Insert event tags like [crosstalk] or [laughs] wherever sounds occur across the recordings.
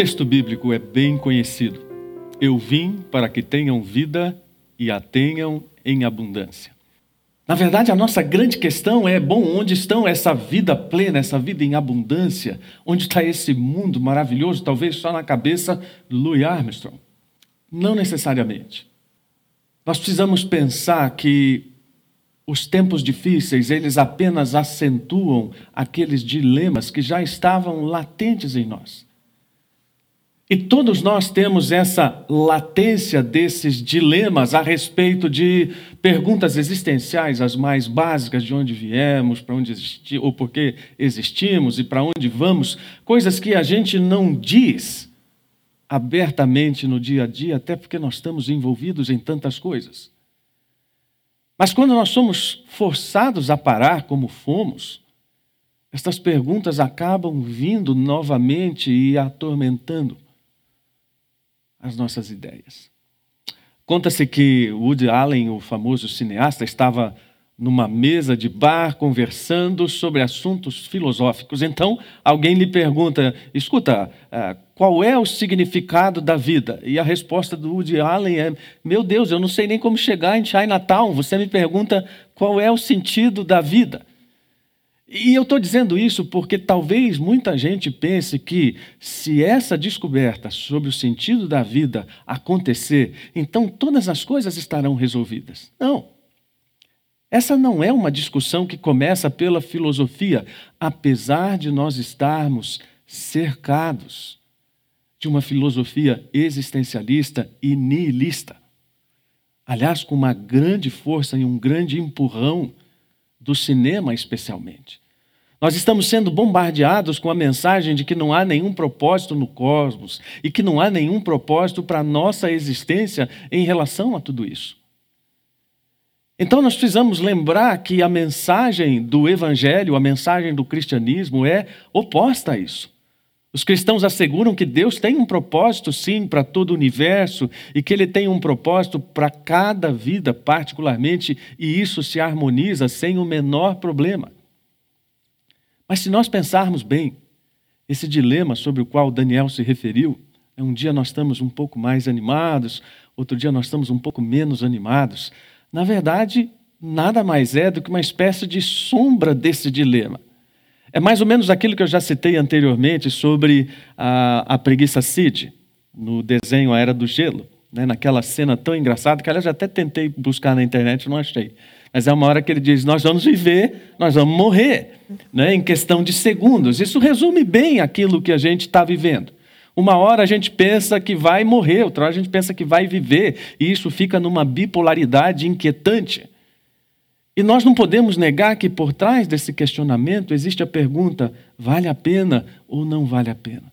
texto bíblico é bem conhecido. Eu vim para que tenham vida e a tenham em abundância. Na verdade, a nossa grande questão é: bom, onde estão essa vida plena, essa vida em abundância? Onde está esse mundo maravilhoso? Talvez só na cabeça do Louis Armstrong. Não necessariamente. Nós precisamos pensar que os tempos difíceis, eles apenas acentuam aqueles dilemas que já estavam latentes em nós. E todos nós temos essa latência desses dilemas a respeito de perguntas existenciais, as mais básicas, de onde viemos, para onde existi, ou por que existimos e para onde vamos, coisas que a gente não diz abertamente no dia a dia, até porque nós estamos envolvidos em tantas coisas. Mas quando nós somos forçados a parar como fomos, estas perguntas acabam vindo novamente e atormentando as nossas ideias. Conta-se que Woody Allen, o famoso cineasta, estava numa mesa de bar conversando sobre assuntos filosóficos. Então, alguém lhe pergunta: escuta, ah, qual é o significado da vida? E a resposta do Woody Allen é: meu Deus, eu não sei nem como chegar em Chinatown. Você me pergunta qual é o sentido da vida. E eu estou dizendo isso porque talvez muita gente pense que, se essa descoberta sobre o sentido da vida acontecer, então todas as coisas estarão resolvidas. Não. Essa não é uma discussão que começa pela filosofia, apesar de nós estarmos cercados de uma filosofia existencialista e nihilista. Aliás, com uma grande força e um grande empurrão do cinema, especialmente. Nós estamos sendo bombardeados com a mensagem de que não há nenhum propósito no cosmos e que não há nenhum propósito para a nossa existência em relação a tudo isso. Então nós precisamos lembrar que a mensagem do Evangelho, a mensagem do cristianismo é oposta a isso. Os cristãos asseguram que Deus tem um propósito, sim, para todo o universo e que Ele tem um propósito para cada vida, particularmente, e isso se harmoniza sem o menor problema. Mas se nós pensarmos bem, esse dilema sobre o qual Daniel se referiu, é um dia nós estamos um pouco mais animados, outro dia nós estamos um pouco menos animados. Na verdade, nada mais é do que uma espécie de sombra desse dilema. É mais ou menos aquilo que eu já citei anteriormente sobre a, a preguiça Cid, no desenho A Era do Gelo, né? naquela cena tão engraçada que, aliás, até tentei buscar na internet não achei. Mas é uma hora que ele diz: Nós vamos viver, nós vamos morrer, né, em questão de segundos. Isso resume bem aquilo que a gente está vivendo. Uma hora a gente pensa que vai morrer, outra hora a gente pensa que vai viver, e isso fica numa bipolaridade inquietante. E nós não podemos negar que por trás desse questionamento existe a pergunta: vale a pena ou não vale a pena?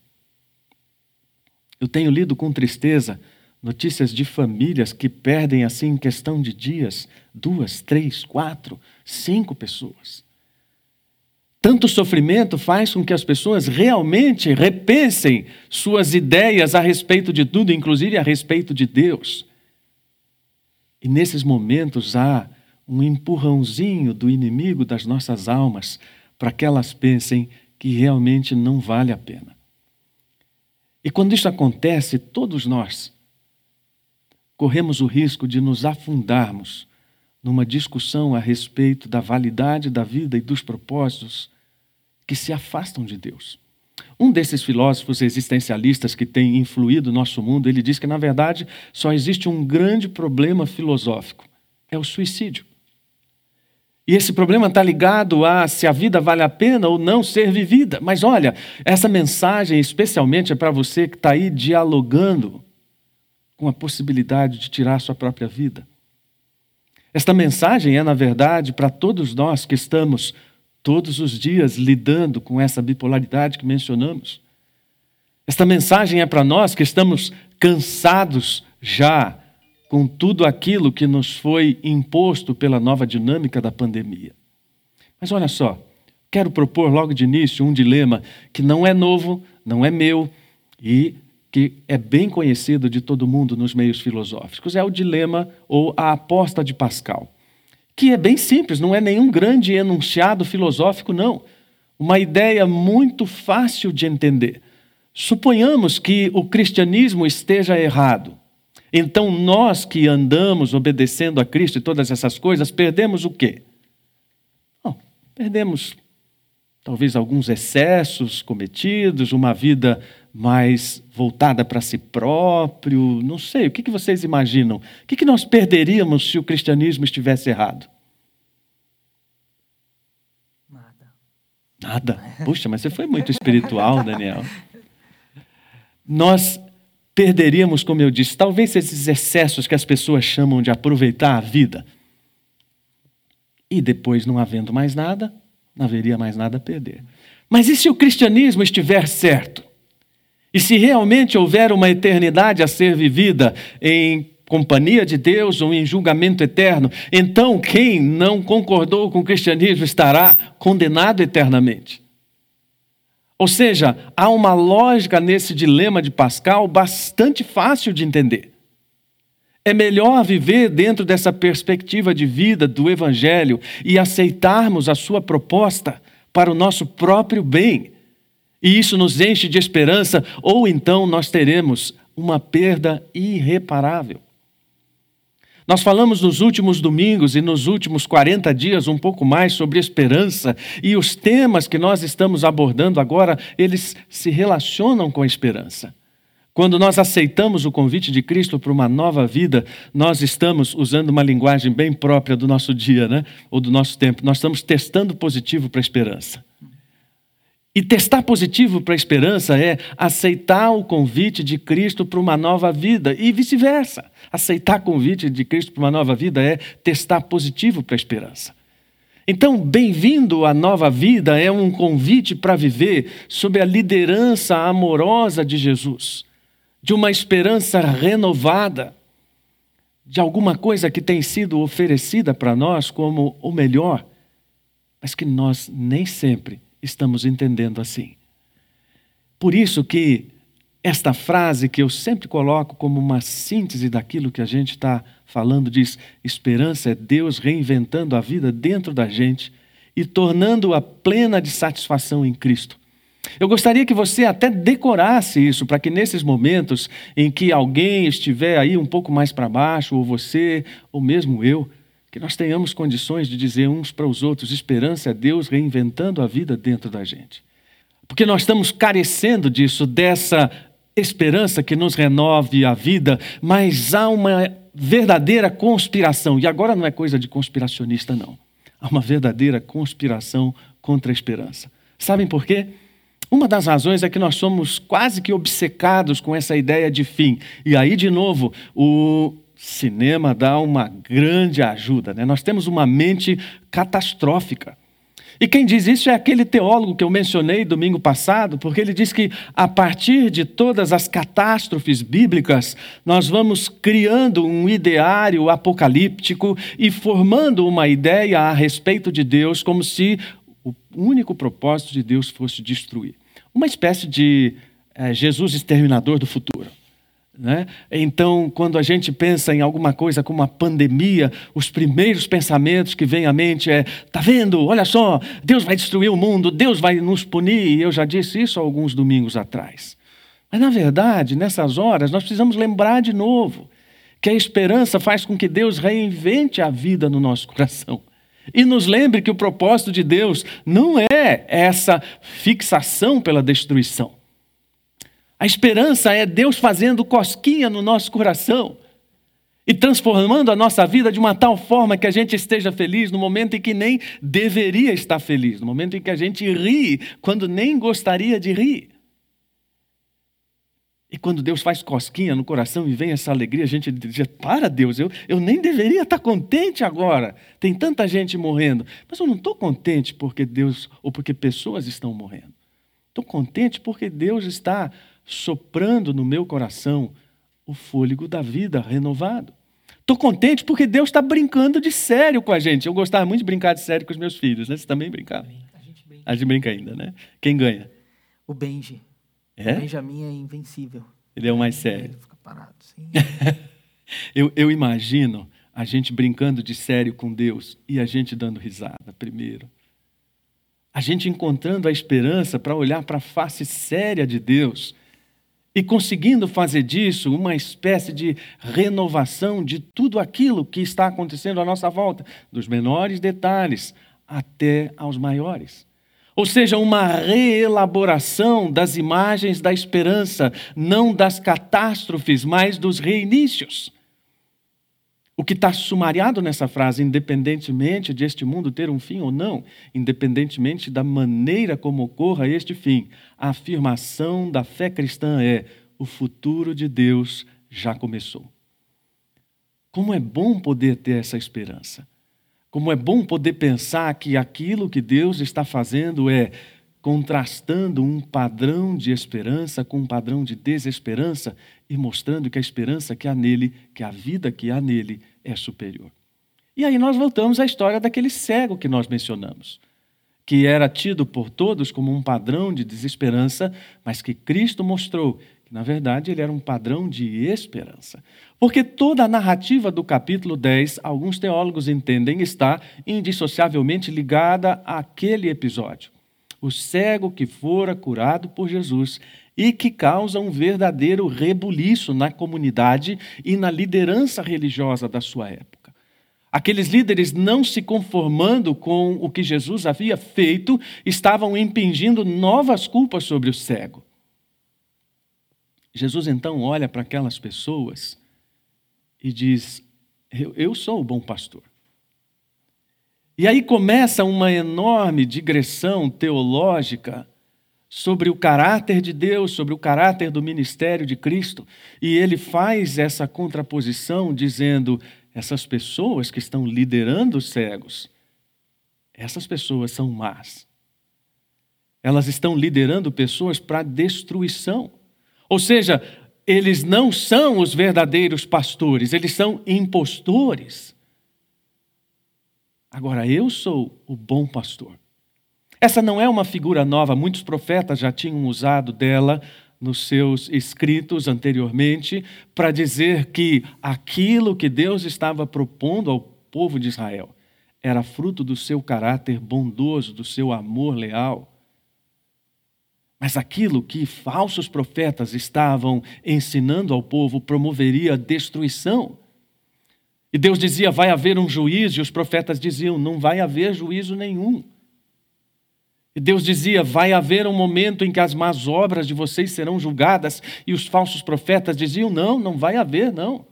Eu tenho lido com tristeza notícias de famílias que perdem, assim, em questão de dias, duas, três, quatro, cinco pessoas. Tanto sofrimento faz com que as pessoas realmente repensem suas ideias a respeito de tudo, inclusive a respeito de Deus. E nesses momentos há um empurrãozinho do inimigo das nossas almas para que elas pensem que realmente não vale a pena. E quando isso acontece, todos nós corremos o risco de nos afundarmos numa discussão a respeito da validade da vida e dos propósitos que se afastam de Deus. Um desses filósofos existencialistas que tem influído nosso mundo, ele diz que, na verdade, só existe um grande problema filosófico: é o suicídio. E esse problema está ligado a se a vida vale a pena ou não ser vivida. Mas olha, essa mensagem especialmente é para você que está aí dialogando com a possibilidade de tirar sua própria vida. Esta mensagem é, na verdade, para todos nós que estamos todos os dias lidando com essa bipolaridade que mencionamos. Esta mensagem é para nós que estamos cansados já com tudo aquilo que nos foi imposto pela nova dinâmica da pandemia. Mas olha só, quero propor logo de início um dilema que não é novo, não é meu e que é bem conhecido de todo mundo nos meios filosóficos, é o dilema ou a aposta de Pascal, que é bem simples, não é nenhum grande enunciado filosófico, não. Uma ideia muito fácil de entender Suponhamos que o cristianismo esteja errado. Então, nós que andamos obedecendo a Cristo e todas essas coisas, perdemos o quê? Perdemos talvez alguns excessos cometidos, uma vida mais voltada para si próprio, não sei, o que vocês imaginam? O que nós perderíamos se o cristianismo estivesse errado? Nada. Nada? Puxa, mas você foi muito espiritual, Daniel. Nós perderíamos, como eu disse, talvez esses excessos que as pessoas chamam de aproveitar a vida. E depois, não havendo mais nada, não haveria mais nada a perder. Mas e se o cristianismo estiver certo? E se realmente houver uma eternidade a ser vivida em companhia de Deus ou em julgamento eterno, então quem não concordou com o cristianismo estará condenado eternamente. Ou seja, há uma lógica nesse dilema de Pascal bastante fácil de entender. É melhor viver dentro dessa perspectiva de vida do Evangelho e aceitarmos a sua proposta para o nosso próprio bem. E isso nos enche de esperança, ou então nós teremos uma perda irreparável. Nós falamos nos últimos domingos e nos últimos 40 dias um pouco mais sobre esperança, e os temas que nós estamos abordando agora, eles se relacionam com a esperança. Quando nós aceitamos o convite de Cristo para uma nova vida, nós estamos usando uma linguagem bem própria do nosso dia, né? ou do nosso tempo. Nós estamos testando positivo para a esperança. E testar positivo para a esperança é aceitar o convite de Cristo para uma nova vida e vice-versa. Aceitar o convite de Cristo para uma nova vida é testar positivo para a esperança. Então, bem-vindo à nova vida é um convite para viver sob a liderança amorosa de Jesus, de uma esperança renovada, de alguma coisa que tem sido oferecida para nós como o melhor, mas que nós nem sempre estamos entendendo assim. Por isso que esta frase que eu sempre coloco como uma síntese daquilo que a gente está falando diz: esperança é Deus reinventando a vida dentro da gente e tornando-a plena de satisfação em Cristo. Eu gostaria que você até decorasse isso, para que nesses momentos em que alguém estiver aí um pouco mais para baixo, ou você, ou mesmo eu, que nós tenhamos condições de dizer uns para os outros: esperança é Deus reinventando a vida dentro da gente. Porque nós estamos carecendo disso, dessa esperança que nos renove a vida, mas há uma verdadeira conspiração, e agora não é coisa de conspiracionista, não. Há uma verdadeira conspiração contra a esperança. Sabem por quê? Uma das razões é que nós somos quase que obcecados com essa ideia de fim. E aí, de novo, o cinema dá uma grande ajuda. Né? Nós temos uma mente catastrófica. E quem diz isso é aquele teólogo que eu mencionei domingo passado, porque ele diz que a partir de todas as catástrofes bíblicas, nós vamos criando um ideário apocalíptico e formando uma ideia a respeito de Deus, como se o único propósito de Deus fosse destruir. Uma espécie de é, Jesus exterminador do futuro. Né? Então, quando a gente pensa em alguma coisa como a pandemia, os primeiros pensamentos que vêm à mente é: tá vendo? Olha só, Deus vai destruir o mundo, Deus vai nos punir. E eu já disse isso alguns domingos atrás. Mas, na verdade, nessas horas, nós precisamos lembrar de novo que a esperança faz com que Deus reinvente a vida no nosso [laughs] coração. E nos lembre que o propósito de Deus não é essa fixação pela destruição. A esperança é Deus fazendo cosquinha no nosso coração e transformando a nossa vida de uma tal forma que a gente esteja feliz no momento em que nem deveria estar feliz, no momento em que a gente ri quando nem gostaria de rir. E quando Deus faz cosquinha no coração e vem essa alegria, a gente diz: Para, Deus, eu, eu nem deveria estar contente agora. Tem tanta gente morrendo. Mas eu não estou contente porque Deus, ou porque pessoas estão morrendo. Estou contente porque Deus está soprando no meu coração o fôlego da vida renovado. Estou contente porque Deus está brincando de sério com a gente. Eu gostava muito de brincar de sério com os meus filhos, né? Você também brincava? A gente brinca. A gente brinca ainda, né? Quem ganha? O Benji. É? O Benjamin é invencível. Ele é o mais sério. Ele fica parado, sim. [laughs] eu, eu imagino a gente brincando de sério com Deus e a gente dando risada primeiro. A gente encontrando a esperança para olhar para a face séria de Deus e conseguindo fazer disso uma espécie de renovação de tudo aquilo que está acontecendo à nossa volta, dos menores detalhes até aos maiores. Ou seja, uma reelaboração das imagens da esperança, não das catástrofes, mas dos reinícios. O que está sumariado nessa frase, independentemente de este mundo ter um fim ou não, independentemente da maneira como ocorra este fim, a afirmação da fé cristã é: o futuro de Deus já começou. Como é bom poder ter essa esperança. Como é bom poder pensar que aquilo que Deus está fazendo é contrastando um padrão de esperança com um padrão de desesperança e mostrando que a esperança que há nele, que a vida que há nele é superior. E aí nós voltamos à história daquele cego que nós mencionamos, que era tido por todos como um padrão de desesperança, mas que Cristo mostrou que, na verdade, ele era um padrão de esperança. Porque toda a narrativa do capítulo 10, alguns teólogos entendem, está indissociavelmente ligada àquele episódio o cego que fora curado por Jesus e que causa um verdadeiro rebuliço na comunidade e na liderança religiosa da sua época. Aqueles líderes, não se conformando com o que Jesus havia feito, estavam impingindo novas culpas sobre o cego. Jesus então olha para aquelas pessoas e diz: eu, eu sou o bom pastor. E aí começa uma enorme digressão teológica sobre o caráter de Deus, sobre o caráter do ministério de Cristo. E ele faz essa contraposição dizendo: essas pessoas que estão liderando os cegos, essas pessoas são más. Elas estão liderando pessoas para destruição. Ou seja, eles não são os verdadeiros pastores, eles são impostores. Agora, eu sou o bom pastor. Essa não é uma figura nova, muitos profetas já tinham usado dela nos seus escritos anteriormente para dizer que aquilo que Deus estava propondo ao povo de Israel era fruto do seu caráter bondoso, do seu amor leal. Mas aquilo que falsos profetas estavam ensinando ao povo promoveria destruição. E Deus dizia: vai haver um juízo, e os profetas diziam: não vai haver juízo nenhum. E Deus dizia: vai haver um momento em que as más obras de vocês serão julgadas, e os falsos profetas diziam: não, não vai haver, não.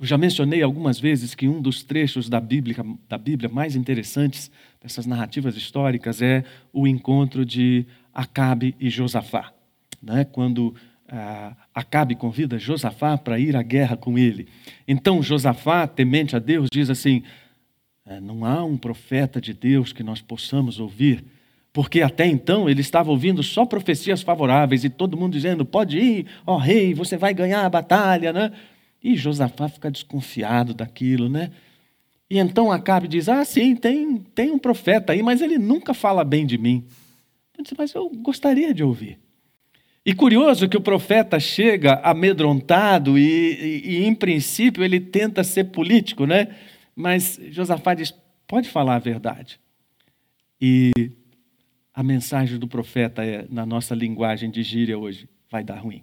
Eu já mencionei algumas vezes que um dos trechos da Bíblia, da Bíblia mais interessantes dessas narrativas históricas é o encontro de Acabe e Josafá. Né? Quando ah, Acabe convida Josafá para ir à guerra com ele. Então Josafá, temente a Deus, diz assim: é, Não há um profeta de Deus que nós possamos ouvir, porque até então ele estava ouvindo só profecias favoráveis e todo mundo dizendo: Pode ir, ó rei, você vai ganhar a batalha, né? E Josafá fica desconfiado daquilo, né? E então Acabe diz: Ah, sim, tem, tem um profeta aí, mas ele nunca fala bem de mim. Eu disse, mas eu gostaria de ouvir. E curioso que o profeta chega amedrontado e, e, e, em princípio, ele tenta ser político, né? Mas Josafá diz: pode falar a verdade. E a mensagem do profeta é, na nossa linguagem de gíria hoje, vai dar ruim.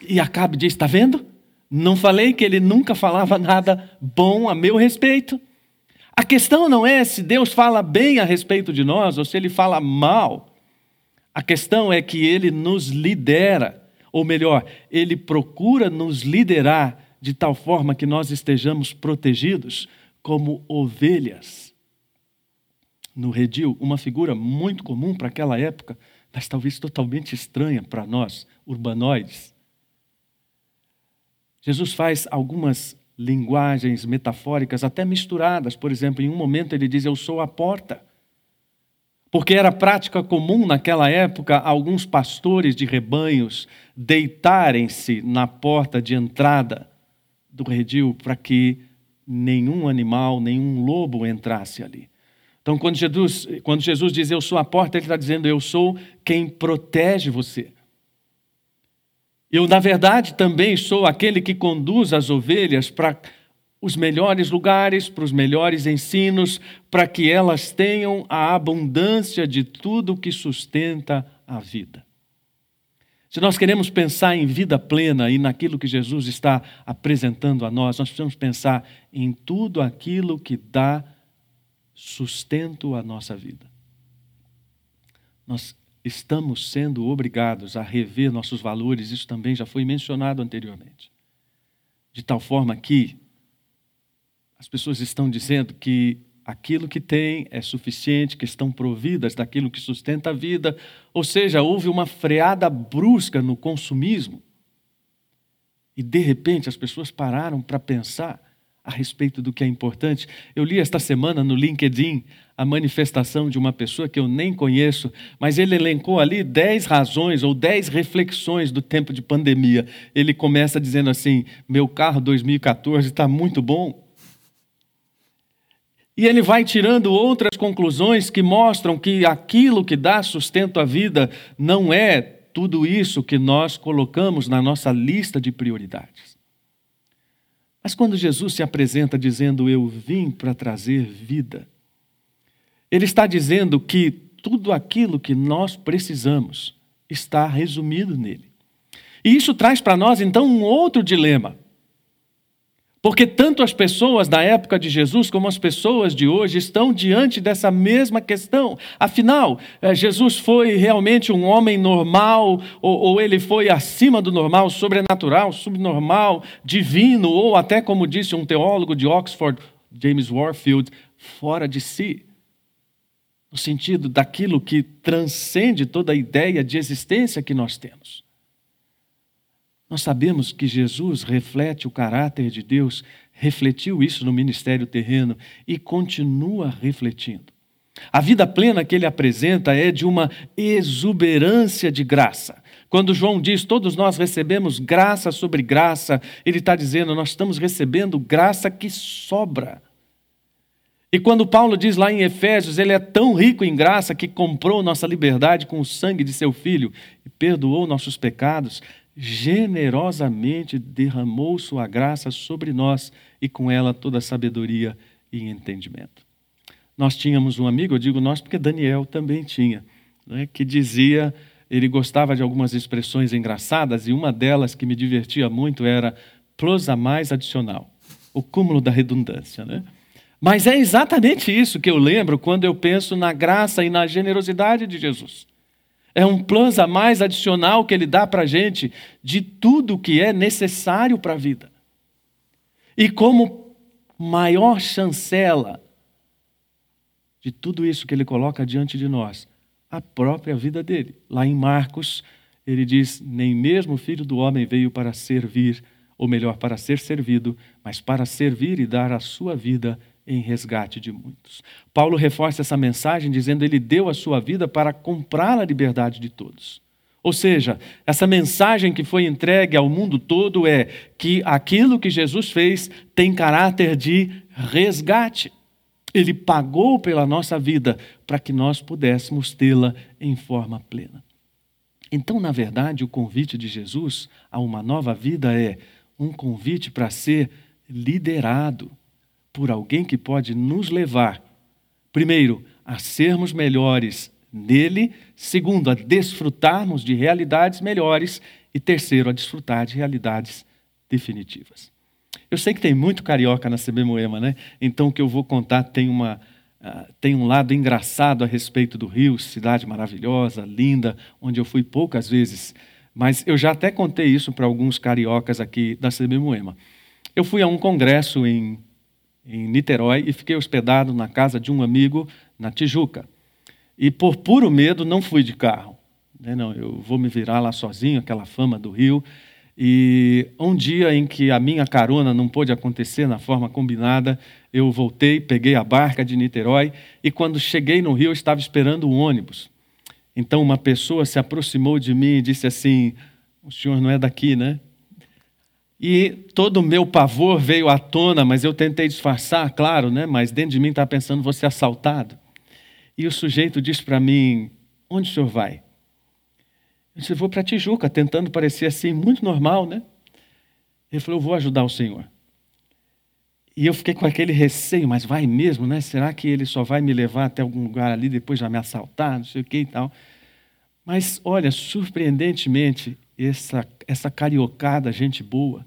E Acabe diz: está vendo? Não falei que ele nunca falava nada bom a meu respeito. A questão não é se Deus fala bem a respeito de nós ou se ele fala mal. A questão é que ele nos lidera, ou melhor, ele procura nos liderar de tal forma que nós estejamos protegidos como ovelhas. No redil, uma figura muito comum para aquela época, mas talvez totalmente estranha para nós, urbanoides. Jesus faz algumas linguagens metafóricas até misturadas. Por exemplo, em um momento ele diz: Eu sou a porta. Porque era prática comum naquela época alguns pastores de rebanhos deitarem-se na porta de entrada do redil para que nenhum animal, nenhum lobo entrasse ali. Então, quando Jesus, quando Jesus diz eu sou a porta, ele está dizendo eu sou quem protege você. Eu, na verdade, também sou aquele que conduz as ovelhas para os melhores lugares, para os melhores ensinos, para que elas tenham a abundância de tudo que sustenta a vida. Se nós queremos pensar em vida plena e naquilo que Jesus está apresentando a nós, nós precisamos pensar em tudo aquilo que dá sustento à nossa vida. Nós estamos sendo obrigados a rever nossos valores, isso também já foi mencionado anteriormente. De tal forma que as pessoas estão dizendo que aquilo que têm é suficiente, que estão providas daquilo que sustenta a vida, ou seja, houve uma freada brusca no consumismo. E de repente as pessoas pararam para pensar a respeito do que é importante. Eu li esta semana no LinkedIn a manifestação de uma pessoa que eu nem conheço, mas ele elencou ali dez razões ou dez reflexões do tempo de pandemia. Ele começa dizendo assim: Meu carro 2014 está muito bom. E ele vai tirando outras conclusões que mostram que aquilo que dá sustento à vida não é tudo isso que nós colocamos na nossa lista de prioridades. Mas quando Jesus se apresenta dizendo: Eu vim para trazer vida, ele está dizendo que tudo aquilo que nós precisamos está resumido nele. E isso traz para nós então um outro dilema. Porque tanto as pessoas da época de Jesus como as pessoas de hoje estão diante dessa mesma questão. Afinal, eh, Jesus foi realmente um homem normal, ou, ou, ele foi acima do normal, sobrenatural, subnormal, divino, ou até, como disse um teólogo de Oxford, James Warfield, fora de si. No sentido daquilo que transcende toda a ideia de existência que nós temos. Nós sabemos que Jesus reflete o caráter de Deus, refletiu isso no ministério terreno e continua refletindo. A vida plena que ele apresenta é de uma exuberância de graça. Quando João diz todos nós recebemos graça sobre graça, ele está dizendo nós estamos recebendo graça que sobra. E quando Paulo diz lá em Efésios, ele é tão rico em graça que comprou nossa liberdade com o sangue de seu filho e perdoou nossos pecados, generosamente derramou sua graça sobre nós e com ela toda sabedoria e entendimento. Nós tínhamos um amigo, eu digo nós porque Daniel também tinha, né, que dizia, ele gostava de algumas expressões engraçadas e uma delas que me divertia muito era plus a mais adicional, o cúmulo da redundância, né? Mas é exatamente isso que eu lembro quando eu penso na graça e na generosidade de Jesus. É um plus a mais adicional que ele dá para a gente de tudo que é necessário para a vida. E como maior chancela de tudo isso que ele coloca diante de nós, a própria vida dele. Lá em Marcos, ele diz: Nem mesmo o filho do homem veio para servir, ou melhor, para ser servido, mas para servir e dar a sua vida em resgate de muitos. Paulo reforça essa mensagem dizendo ele deu a sua vida para comprar a liberdade de todos. Ou seja, essa mensagem que foi entregue ao mundo todo é que aquilo que Jesus fez tem caráter de resgate. Ele pagou pela nossa vida para que nós pudéssemos tê-la em forma plena. Então, na verdade, o convite de Jesus a uma nova vida é um convite para ser liderado por alguém que pode nos levar, primeiro, a sermos melhores nele, segundo, a desfrutarmos de realidades melhores e terceiro, a desfrutar de realidades definitivas. Eu sei que tem muito carioca na CB Moema, né? Então o que eu vou contar tem uma uh, tem um lado engraçado a respeito do Rio, cidade maravilhosa, linda, onde eu fui poucas vezes, mas eu já até contei isso para alguns cariocas aqui da CB Moema. Eu fui a um congresso em em Niterói e fiquei hospedado na casa de um amigo na Tijuca. E por puro medo não fui de carro. Né? Não, eu vou me virar lá sozinho, aquela fama do Rio. E um dia em que a minha carona não pôde acontecer na forma combinada, eu voltei, peguei a barca de Niterói e quando cheguei no Rio, estava esperando o ônibus. Então uma pessoa se aproximou de mim e disse assim: "O senhor não é daqui, né?" E todo o meu pavor veio à tona, mas eu tentei disfarçar, claro, né? mas dentro de mim estava pensando, vou ser assaltado. E o sujeito disse para mim, onde o senhor vai? Eu disse, vou para Tijuca, tentando parecer assim, muito normal, né? Ele falou, eu vou ajudar o senhor. E eu fiquei com aquele receio, mas vai mesmo, né? Será que ele só vai me levar até algum lugar ali, depois já me assaltar, não sei o que e tal. Mas, olha, surpreendentemente, essa, essa cariocada, gente boa,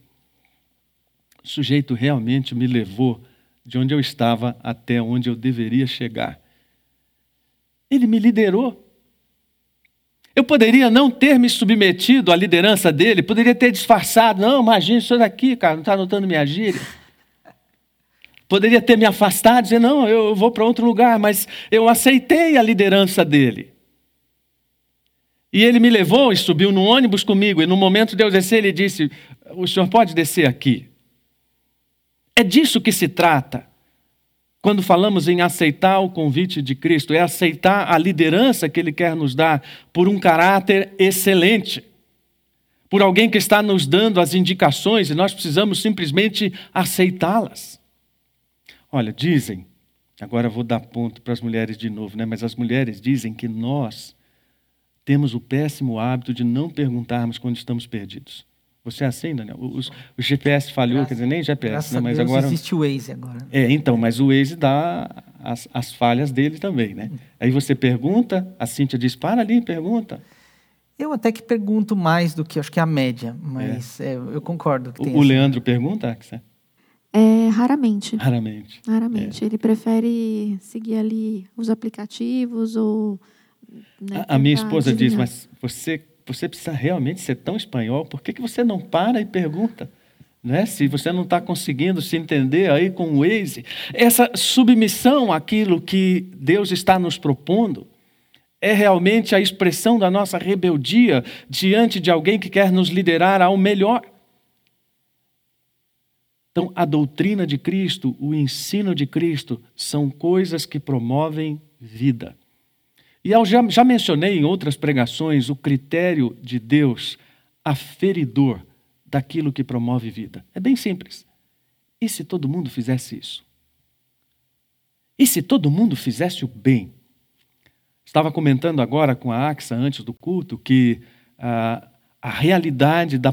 o sujeito realmente me levou de onde eu estava até onde eu deveria chegar. Ele me liderou. Eu poderia não ter me submetido à liderança dele, poderia ter disfarçado. Não, imagina isso daqui, cara, não está anotando minha gíria. Poderia ter me afastado, dizer, não, eu vou para outro lugar, mas eu aceitei a liderança dele. E ele me levou e subiu no ônibus comigo, e no momento de eu descer, ele disse: O senhor pode descer aqui. É disso que se trata. Quando falamos em aceitar o convite de Cristo, é aceitar a liderança que Ele quer nos dar por um caráter excelente, por alguém que está nos dando as indicações e nós precisamos simplesmente aceitá-las. Olha, dizem, agora vou dar ponto para as mulheres de novo, né? mas as mulheres dizem que nós temos o péssimo hábito de não perguntarmos quando estamos perdidos. Você é assim, Daniel? O, o GPS falhou, graças, quer dizer, nem GPS, né? mas Deus agora. existe o Waze agora. É, então, mas o Waze dá as, as falhas dele também, né? Aí você pergunta, a Cíntia diz: para ali, pergunta. Eu até que pergunto mais do que acho que a média, mas é. É, eu concordo. o, o Leandro pergunta? É, raramente. Raramente. Raramente. É. Ele prefere seguir ali os aplicativos ou né, a, a minha esposa diz, mas você, você precisa realmente ser tão espanhol, por que, que você não para e pergunta? Né? Se você não está conseguindo se entender aí com o Waze, essa submissão àquilo que Deus está nos propondo é realmente a expressão da nossa rebeldia diante de alguém que quer nos liderar ao melhor. Então, a doutrina de Cristo, o ensino de Cristo, são coisas que promovem vida. E eu já, já mencionei em outras pregações o critério de Deus aferidor daquilo que promove vida. É bem simples. E se todo mundo fizesse isso? E se todo mundo fizesse o bem? Estava comentando agora com a Axa antes do culto que ah, a realidade da,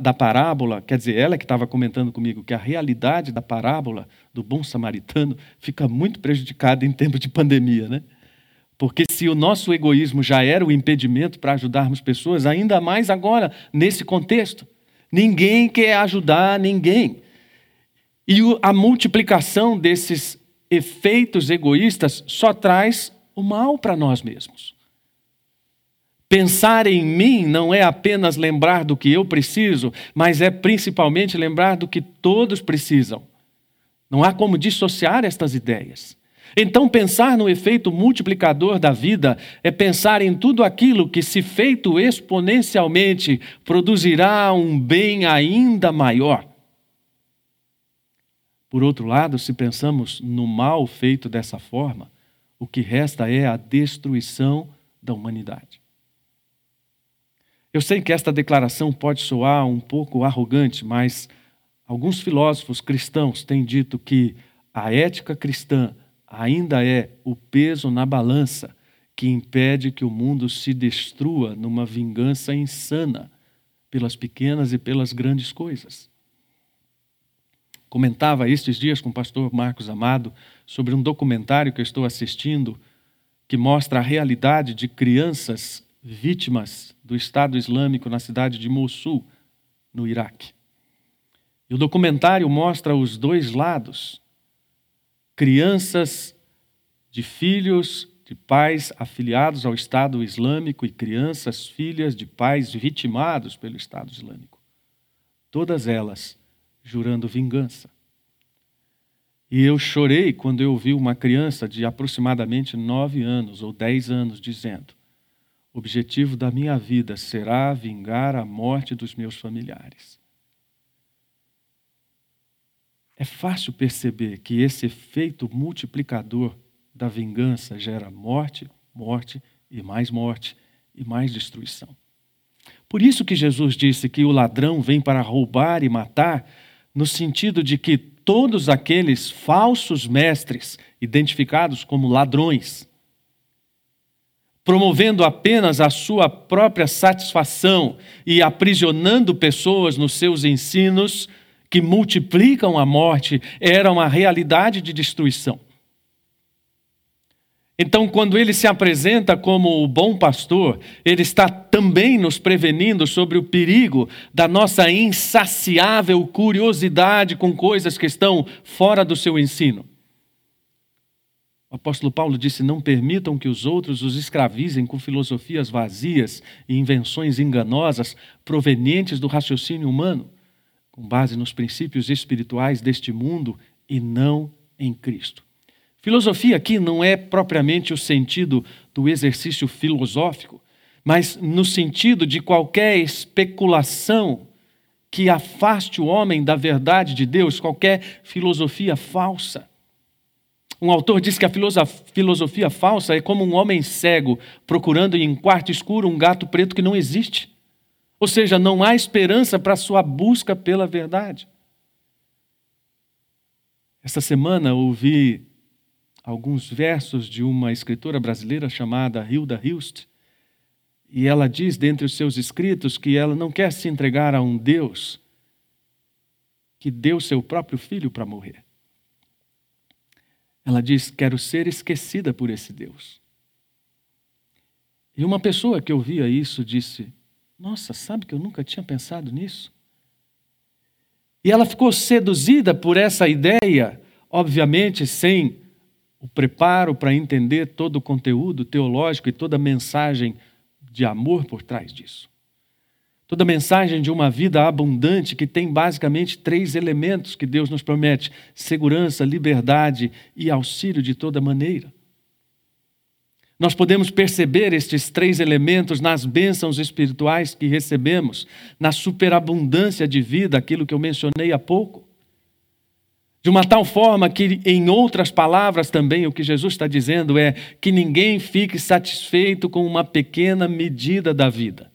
da parábola, quer dizer, ela que estava comentando comigo que a realidade da parábola do bom samaritano fica muito prejudicada em tempos de pandemia, né? Porque se o nosso egoísmo já era o impedimento para ajudarmos pessoas, ainda mais agora, nesse contexto. Ninguém quer ajudar ninguém. E a multiplicação desses efeitos egoístas só traz o mal para nós mesmos. Pensar em mim não é apenas lembrar do que eu preciso, mas é principalmente lembrar do que todos precisam. Não há como dissociar estas ideias. Então, pensar no efeito multiplicador da vida é pensar em tudo aquilo que, se feito exponencialmente, produzirá um bem ainda maior. Por outro lado, se pensamos no mal feito dessa forma, o que resta é a destruição da humanidade. Eu sei que esta declaração pode soar um pouco arrogante, mas alguns filósofos cristãos têm dito que a ética cristã ainda é o peso na balança que impede que o mundo se destrua numa vingança insana pelas pequenas e pelas grandes coisas. Comentava estes dias com o pastor Marcos Amado sobre um documentário que eu estou assistindo que mostra a realidade de crianças vítimas do Estado Islâmico na cidade de Mossul, no Iraque. E o documentário mostra os dois lados crianças de filhos de pais afiliados ao Estado Islâmico e crianças filhas de pais vitimados pelo Estado Islâmico. Todas elas jurando vingança. E eu chorei quando eu ouvi uma criança de aproximadamente nove anos ou dez anos dizendo: O objetivo da minha vida será vingar a morte dos meus familiares. É fácil perceber que esse efeito multiplicador da vingança gera morte, morte e mais morte e mais destruição. Por isso que Jesus disse que o ladrão vem para roubar e matar, no sentido de que todos aqueles falsos mestres, identificados como ladrões, promovendo apenas a sua própria satisfação e aprisionando pessoas nos seus ensinos, que multiplicam a morte era uma realidade de destruição. Então, quando ele se apresenta como o bom pastor, ele está também nos prevenindo sobre o perigo da nossa insaciável curiosidade com coisas que estão fora do seu ensino. O apóstolo Paulo disse: Não permitam que os outros os escravizem com filosofias vazias e invenções enganosas provenientes do raciocínio humano, com base nos princípios espirituais deste mundo e não em Cristo. Filosofia aqui não é propriamente o sentido do exercício filosófico, mas no sentido de qualquer especulação que afaste o homem da verdade de Deus, qualquer filosofia falsa. Um autor diz que a filosofia falsa é como um homem cego procurando em quarto escuro um gato preto que não existe. Ou seja, não há esperança para a sua busca pela verdade. Esta semana ouvi alguns versos de uma escritora brasileira chamada Hilda Hilst, e ela diz, dentre os seus escritos, que ela não quer se entregar a um Deus que deu seu próprio filho para morrer. Ela diz: Quero ser esquecida por esse Deus. E uma pessoa que ouvia isso disse: Nossa, sabe que eu nunca tinha pensado nisso? E ela ficou seduzida por essa ideia, obviamente sem o preparo para entender todo o conteúdo teológico e toda a mensagem de amor por trás disso. Toda a mensagem de uma vida abundante que tem basicamente três elementos que Deus nos promete: segurança, liberdade e auxílio de toda maneira. Nós podemos perceber estes três elementos nas bênçãos espirituais que recebemos, na superabundância de vida, aquilo que eu mencionei há pouco. De uma tal forma que, em outras palavras também, o que Jesus está dizendo é que ninguém fique satisfeito com uma pequena medida da vida.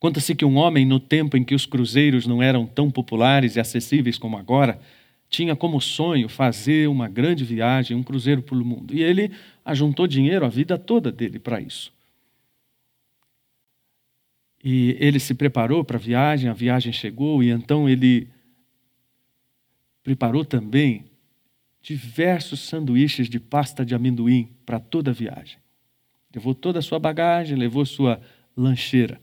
Conta-se que um homem, no tempo em que os cruzeiros não eram tão populares e acessíveis como agora, tinha como sonho fazer uma grande viagem, um cruzeiro pelo mundo. E ele ajuntou dinheiro a vida toda dele para isso. E ele se preparou para a viagem, a viagem chegou, e então ele preparou também diversos sanduíches de pasta de amendoim para toda a viagem. Levou toda a sua bagagem, levou sua lancheira.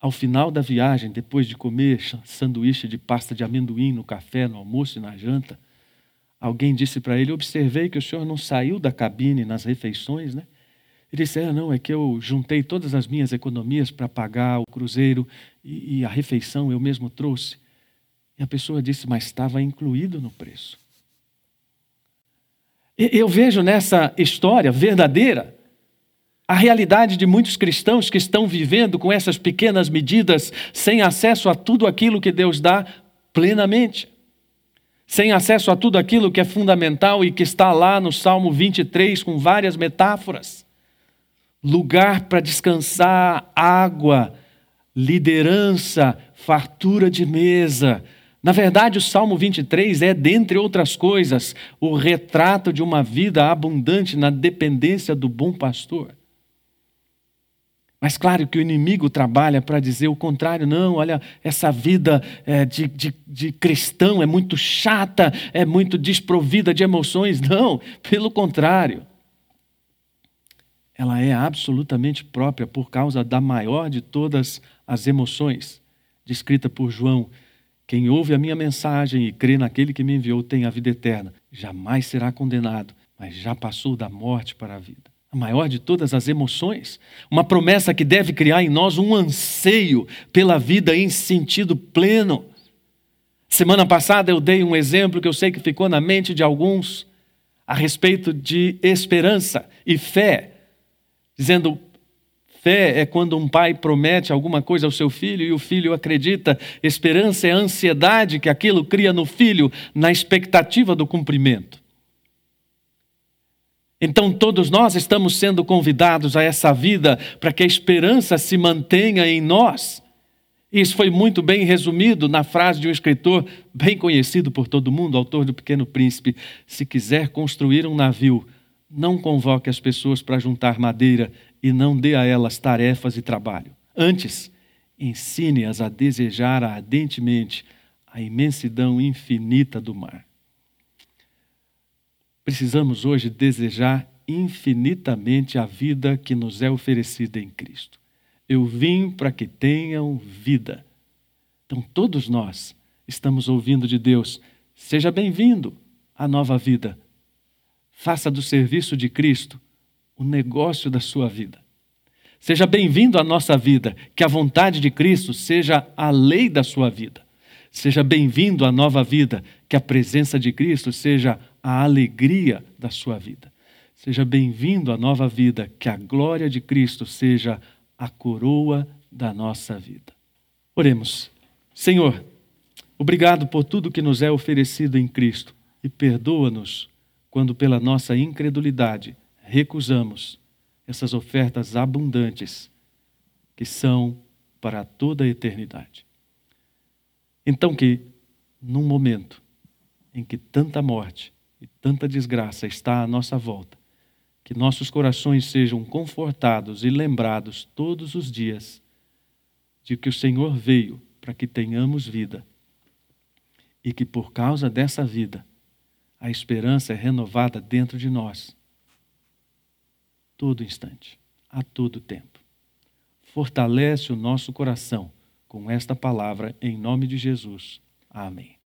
Ao final da viagem, depois de comer sanduíche de pasta de amendoim no café, no almoço e na janta, alguém disse para ele: Observei que o senhor não saiu da cabine nas refeições, né? Ele disse: É, não, é que eu juntei todas as minhas economias para pagar o cruzeiro e, e a refeição eu mesmo trouxe. E a pessoa disse, mas estava incluído no preço. Eu vejo nessa história verdadeira a realidade de muitos cristãos que estão vivendo com essas pequenas medidas, sem acesso a tudo aquilo que Deus dá plenamente, sem acesso a tudo aquilo que é fundamental e que está lá no Salmo 23 com várias metáforas. Lugar para descansar, água, liderança, fartura de mesa, na verdade, o Salmo 23 é, dentre outras coisas, o retrato de uma vida abundante na dependência do bom pastor. Mas claro que o inimigo trabalha para dizer o contrário, não, olha, essa vida é, de, de, de cristão é muito chata, é muito desprovida de emoções. [laughs] Não, pelo contrário. Ela é absolutamente própria por causa da maior de todas as emoções, descrita por João quem ouve a minha mensagem e crê naquele que me enviou tem a vida eterna. Jamais será condenado, mas já passou da morte para a vida. A maior de todas as emoções, uma promessa que deve criar em nós um anseio pela vida em sentido pleno. Semana passada eu dei um exemplo que eu sei que ficou na mente de alguns a respeito de esperança e fé, dizendo: Fé é quando um pai promete alguma coisa ao seu filho e o filho acredita. Esperança é a ansiedade que aquilo cria no filho, na expectativa do cumprimento. Então, todos nós estamos sendo convidados a essa vida para que a esperança se mantenha em nós. Isso foi muito bem resumido na frase de um escritor bem conhecido por todo mundo, autor do Pequeno Príncipe: Se quiser construir um navio, não convoque as pessoas para juntar madeira e não dê a elas tarefas e trabalho. Antes, ensine-as a desejar ardentemente a imensidão infinita do mar. Precisamos hoje desejar infinitamente a vida que nos é oferecida em Cristo. Eu vim para que tenham vida. Então, todos nós estamos ouvindo de Deus: seja bem-vindo à nova vida. Faça do serviço de Cristo o negócio da sua vida. Seja bem-vindo à nossa vida, que a vontade de Cristo seja a lei da sua vida. Seja bem-vindo à nova vida, que a presença de Cristo seja a alegria da sua vida. Seja bem-vindo à nova vida, que a glória de Cristo seja a coroa da nossa vida. Oremos. Senhor, obrigado por tudo que nos é oferecido em Cristo e perdoa-nos quando, pela nossa incredulidade, recusamos essas ofertas abundantes que são para toda a eternidade. Então, que num momento em que tanta morte e tanta desgraça está à nossa volta, que nossos corações sejam confortados e lembrados todos os dias de que o Senhor veio para que tenhamos vida e que por causa dessa vida a esperança é renovada dentro de nós, todo instante, a todo tempo. Fortalece o nosso coração com esta palavra em nome de Jesus. Amém.